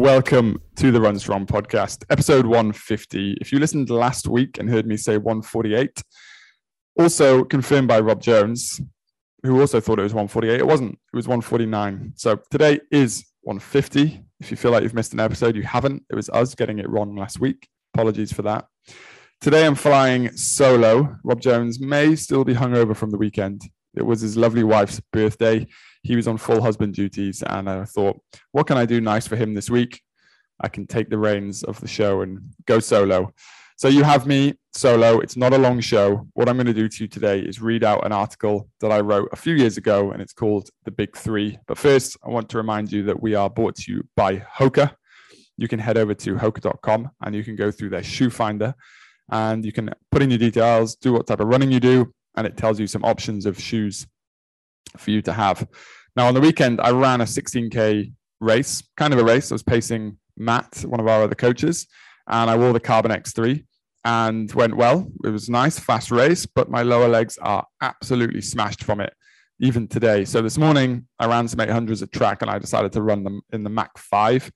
Welcome to the Run Strong podcast, episode 150. If you listened last week and heard me say 148, also confirmed by Rob Jones, who also thought it was 148. It wasn't, it was 149. So today is 150. If you feel like you've missed an episode, you haven't. It was us getting it wrong last week. Apologies for that. Today I'm flying solo. Rob Jones may still be hungover from the weekend. It was his lovely wife's birthday he was on full husband duties, and I thought, what can I do nice for him this week? I can take the reins of the show and go solo. So you have me solo. It's not a long show. What I'm going to do to you today is read out an article that I wrote a few years ago, and it's called The Big Three. But first, I want to remind you that we are brought to you by Hoka. You can head over to hoka.com and you can go through their shoe finder and you can put in your details, do what type of running you do, and it tells you some options of shoes for you to have. Now, on the weekend, I ran a 16K race, kind of a race. I was pacing Matt, one of our other coaches, and I wore the Carbon X3 and went well. It was a nice, fast race, but my lower legs are absolutely smashed from it, even today. So this morning, I ran some 800s at track and I decided to run them in the Mach 5,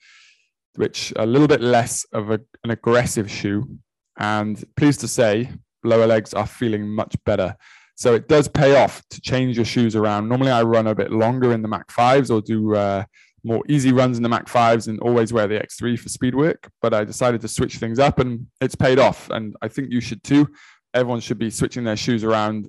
which a little bit less of a, an aggressive shoe. And pleased to say, lower legs are feeling much better. So it does pay off to change your shoes around. Normally, I run a bit longer in the Mach 5s or do uh, more easy runs in the Mach 5s and always wear the X3 for speed work. But I decided to switch things up and it's paid off. And I think you should too. Everyone should be switching their shoes around.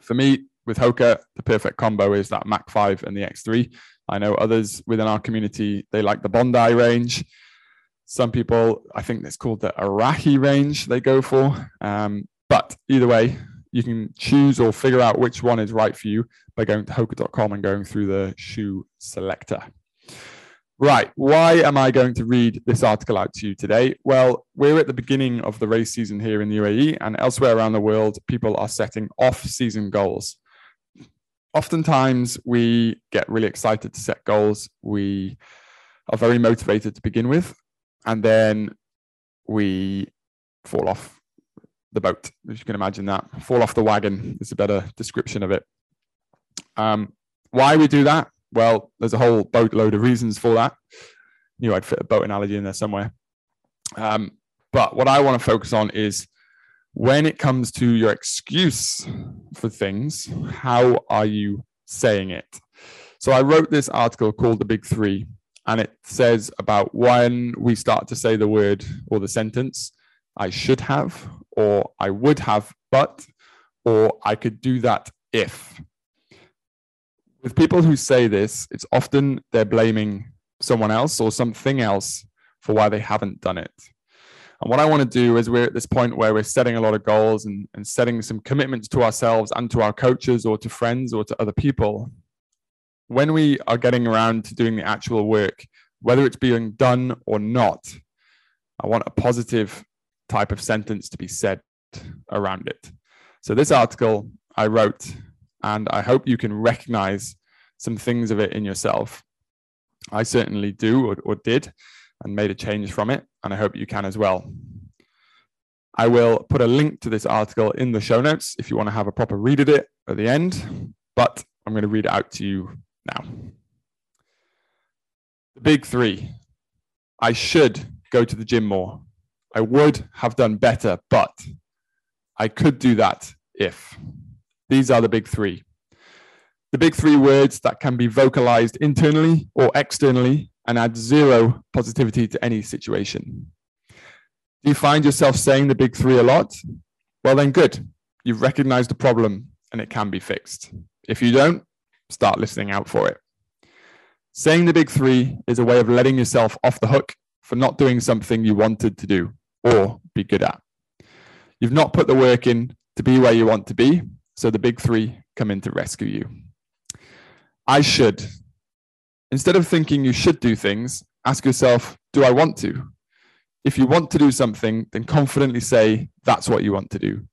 For me, with Hoka, the perfect combo is that Mach 5 and the X3. I know others within our community, they like the Bondi range. Some people, I think it's called the Arahi range, they go for. Um, but either way, you can choose or figure out which one is right for you by going to hoka.com and going through the shoe selector. Right, why am I going to read this article out to you today? Well, we're at the beginning of the race season here in the UAE and elsewhere around the world, people are setting off season goals. Oftentimes, we get really excited to set goals. We are very motivated to begin with, and then we fall off the boat, if you can imagine that. Fall off the wagon is a better description of it. Um, why we do that? Well, there's a whole boatload of reasons for that. Knew I'd fit a boat analogy in there somewhere. Um, but what I want to focus on is when it comes to your excuse for things, how are you saying it? So I wrote this article called The Big Three, and it says about when we start to say the word or the sentence, I should have, or I would have, but, or I could do that if. With people who say this, it's often they're blaming someone else or something else for why they haven't done it. And what I want to do is we're at this point where we're setting a lot of goals and, and setting some commitments to ourselves and to our coaches or to friends or to other people. When we are getting around to doing the actual work, whether it's being done or not, I want a positive type of sentence to be said around it. So, this article I wrote, and I hope you can recognize some things of it in yourself. I certainly do or, or did and made a change from it, and I hope you can as well. I will put a link to this article in the show notes if you want to have a proper read of it at the end, but I'm going to read it out to you now. The big three I should go to the gym more. I would have done better, but I could do that if. These are the big three. The big three words that can be vocalized internally or externally and add zero positivity to any situation. Do you find yourself saying the big three a lot? Well, then good. You've recognized the problem and it can be fixed. If you don't, start listening out for it. Saying the big three is a way of letting yourself off the hook for not doing something you wanted to do or be good at. You've not put the work in to be where you want to be, so the big three come in to rescue you. I should. Instead of thinking you should do things, ask yourself, do I want to? If you want to do something, then confidently say that's what you want to do.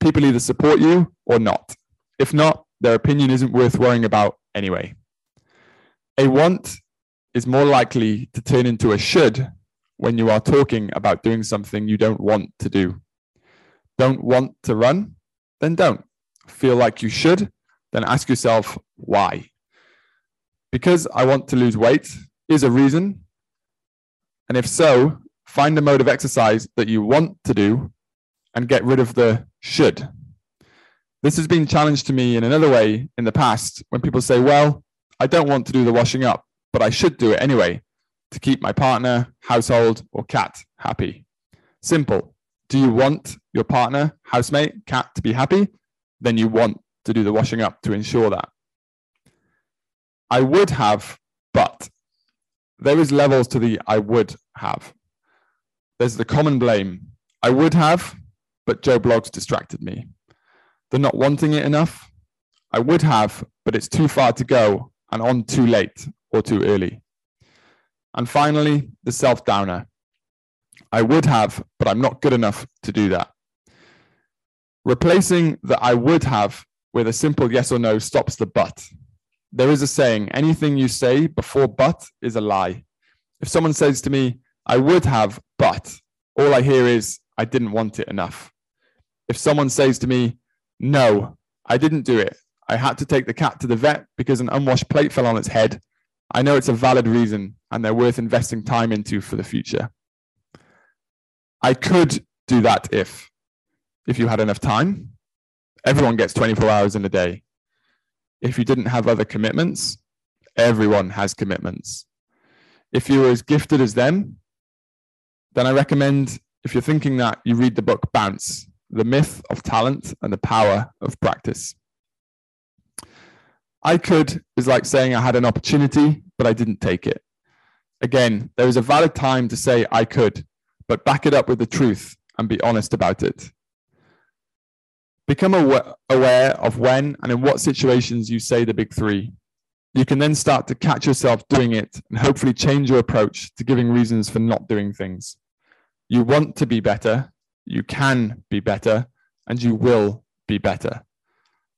People either support you or not. If not, their opinion isn't worth worrying about anyway. A want is more likely to turn into a should when you are talking about doing something you don't want to do. Don't want to run? Then don't. Feel like you should? Then ask yourself why. Because I want to lose weight is a reason, And if so, find a mode of exercise that you want to do and get rid of the should. This has been challenged to me in another way in the past when people say, Well, I don't want to do the washing up, but I should do it anyway to keep my partner, household, or cat happy. Simple. Do you want your partner, housemate, cat to be happy? Then you want to do the washing up to ensure that. I would have, but there is levels to the I would have. There's the common blame. I would have, but Joe Bloggs distracted me. The not wanting it enough. I would have, but it's too far to go and on too late or too early. And finally, the self downer. I would have, but I'm not good enough to do that. Replacing the I would have with a simple yes or no stops the but. There is a saying anything you say before but is a lie. If someone says to me, I would have, but all I hear is, I didn't want it enough. If someone says to me, No, I didn't do it. I had to take the cat to the vet because an unwashed plate fell on its head. I know it's a valid reason and they're worth investing time into for the future. I could do that if, if you had enough time. Everyone gets 24 hours in a day. If you didn't have other commitments, everyone has commitments. If you were as gifted as them, then I recommend, if you're thinking that, you read the book Bounce The Myth of Talent and the Power of Practice. I could is like saying I had an opportunity, but I didn't take it. Again, there is a valid time to say I could, but back it up with the truth and be honest about it. Become aware of when and in what situations you say the big three. You can then start to catch yourself doing it and hopefully change your approach to giving reasons for not doing things. You want to be better, you can be better, and you will be better.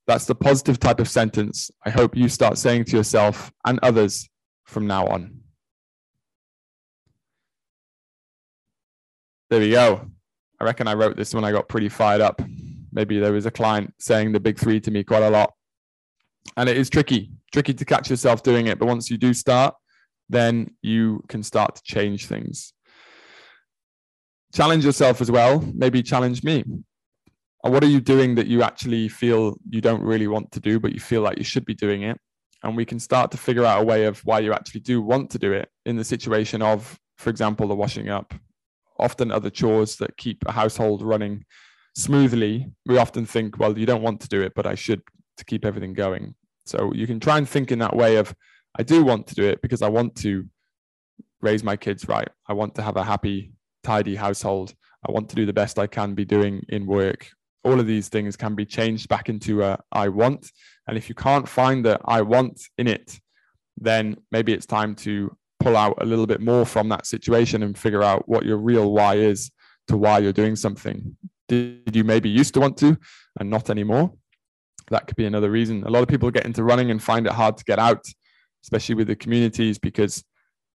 That's the positive type of sentence I hope you start saying to yourself and others from now on. There we go. I reckon I wrote this when I got pretty fired up. Maybe there was a client saying the big three to me quite a lot. And it is tricky, tricky to catch yourself doing it. But once you do start, then you can start to change things. Challenge yourself as well. Maybe challenge me what are you doing that you actually feel you don't really want to do, but you feel like you should be doing it? And we can start to figure out a way of why you actually do want to do it in the situation of, for example, the washing up, often other chores that keep a household running smoothly. We often think, well, you don't want to do it, but I should to keep everything going. So you can try and think in that way of, I do want to do it because I want to raise my kids right. I want to have a happy, tidy household. I want to do the best I can be doing in work all of these things can be changed back into a I want. And if you can't find the I want in it, then maybe it's time to pull out a little bit more from that situation and figure out what your real why is to why you're doing something. Did you maybe used to want to and not anymore? That could be another reason. A lot of people get into running and find it hard to get out, especially with the communities, because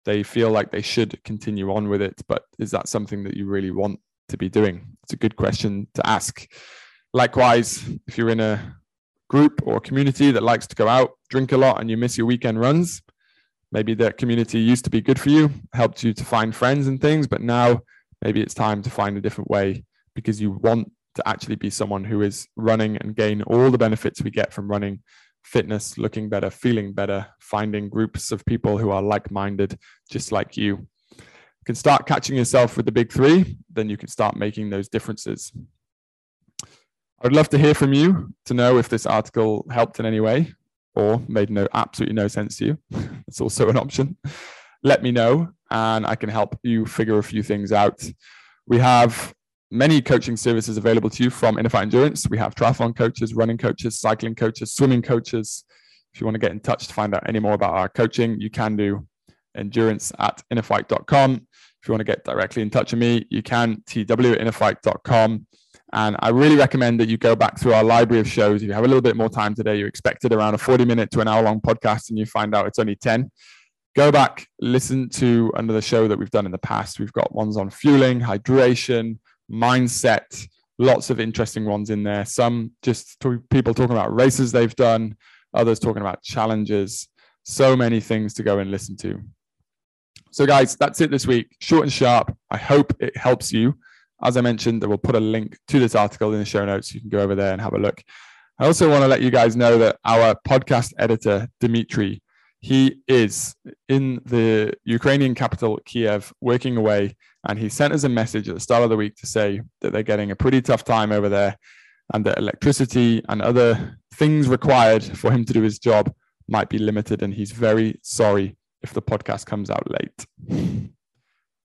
they feel like they should continue on with it. But is that something that you really want to be doing? It's a good question to ask. Likewise, if you're in a group or community that likes to go out, drink a lot, and you miss your weekend runs, maybe that community used to be good for you, helped you to find friends and things, but now maybe it's time to find a different way because you want to actually be someone who is running and gain all the benefits we get from running fitness, looking better, feeling better, finding groups of people who are like minded, just like you. You can start catching yourself with the big three, then you can start making those differences. I would love to hear from you to know if this article helped in any way or made no absolutely no sense to you. It's also an option. Let me know and I can help you figure a few things out. We have many coaching services available to you from Inner Fight Endurance. We have triathlon coaches, running coaches, cycling coaches, swimming coaches. If you want to get in touch to find out any more about our coaching, you can do endurance at innerfight.com. If you want to get directly in touch with me, you can tw at innerfight.com. And I really recommend that you go back through our library of shows. If you have a little bit more time today, you expected around a 40 minute to an hour long podcast and you find out it's only 10. Go back, listen to another show that we've done in the past. We've got ones on fueling, hydration, mindset, lots of interesting ones in there. Some just people talking about races they've done, others talking about challenges. So many things to go and listen to. So, guys, that's it this week. Short and sharp. I hope it helps you. As I mentioned, I will put a link to this article in the show notes. You can go over there and have a look. I also want to let you guys know that our podcast editor, Dimitri, he is in the Ukrainian capital, Kiev, working away. And he sent us a message at the start of the week to say that they're getting a pretty tough time over there and that electricity and other things required for him to do his job might be limited. And he's very sorry if the podcast comes out late.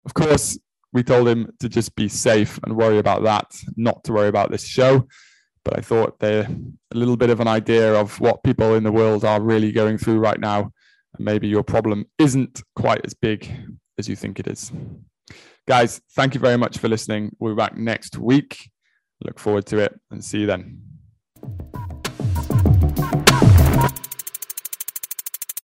Of course, we told him to just be safe and worry about that, not to worry about this show but I thought they're a little bit of an idea of what people in the world are really going through right now. Maybe your problem isn't quite as big as you think it is. Guys, thank you very much for listening. We'll be back next week. Look forward to it and see you then.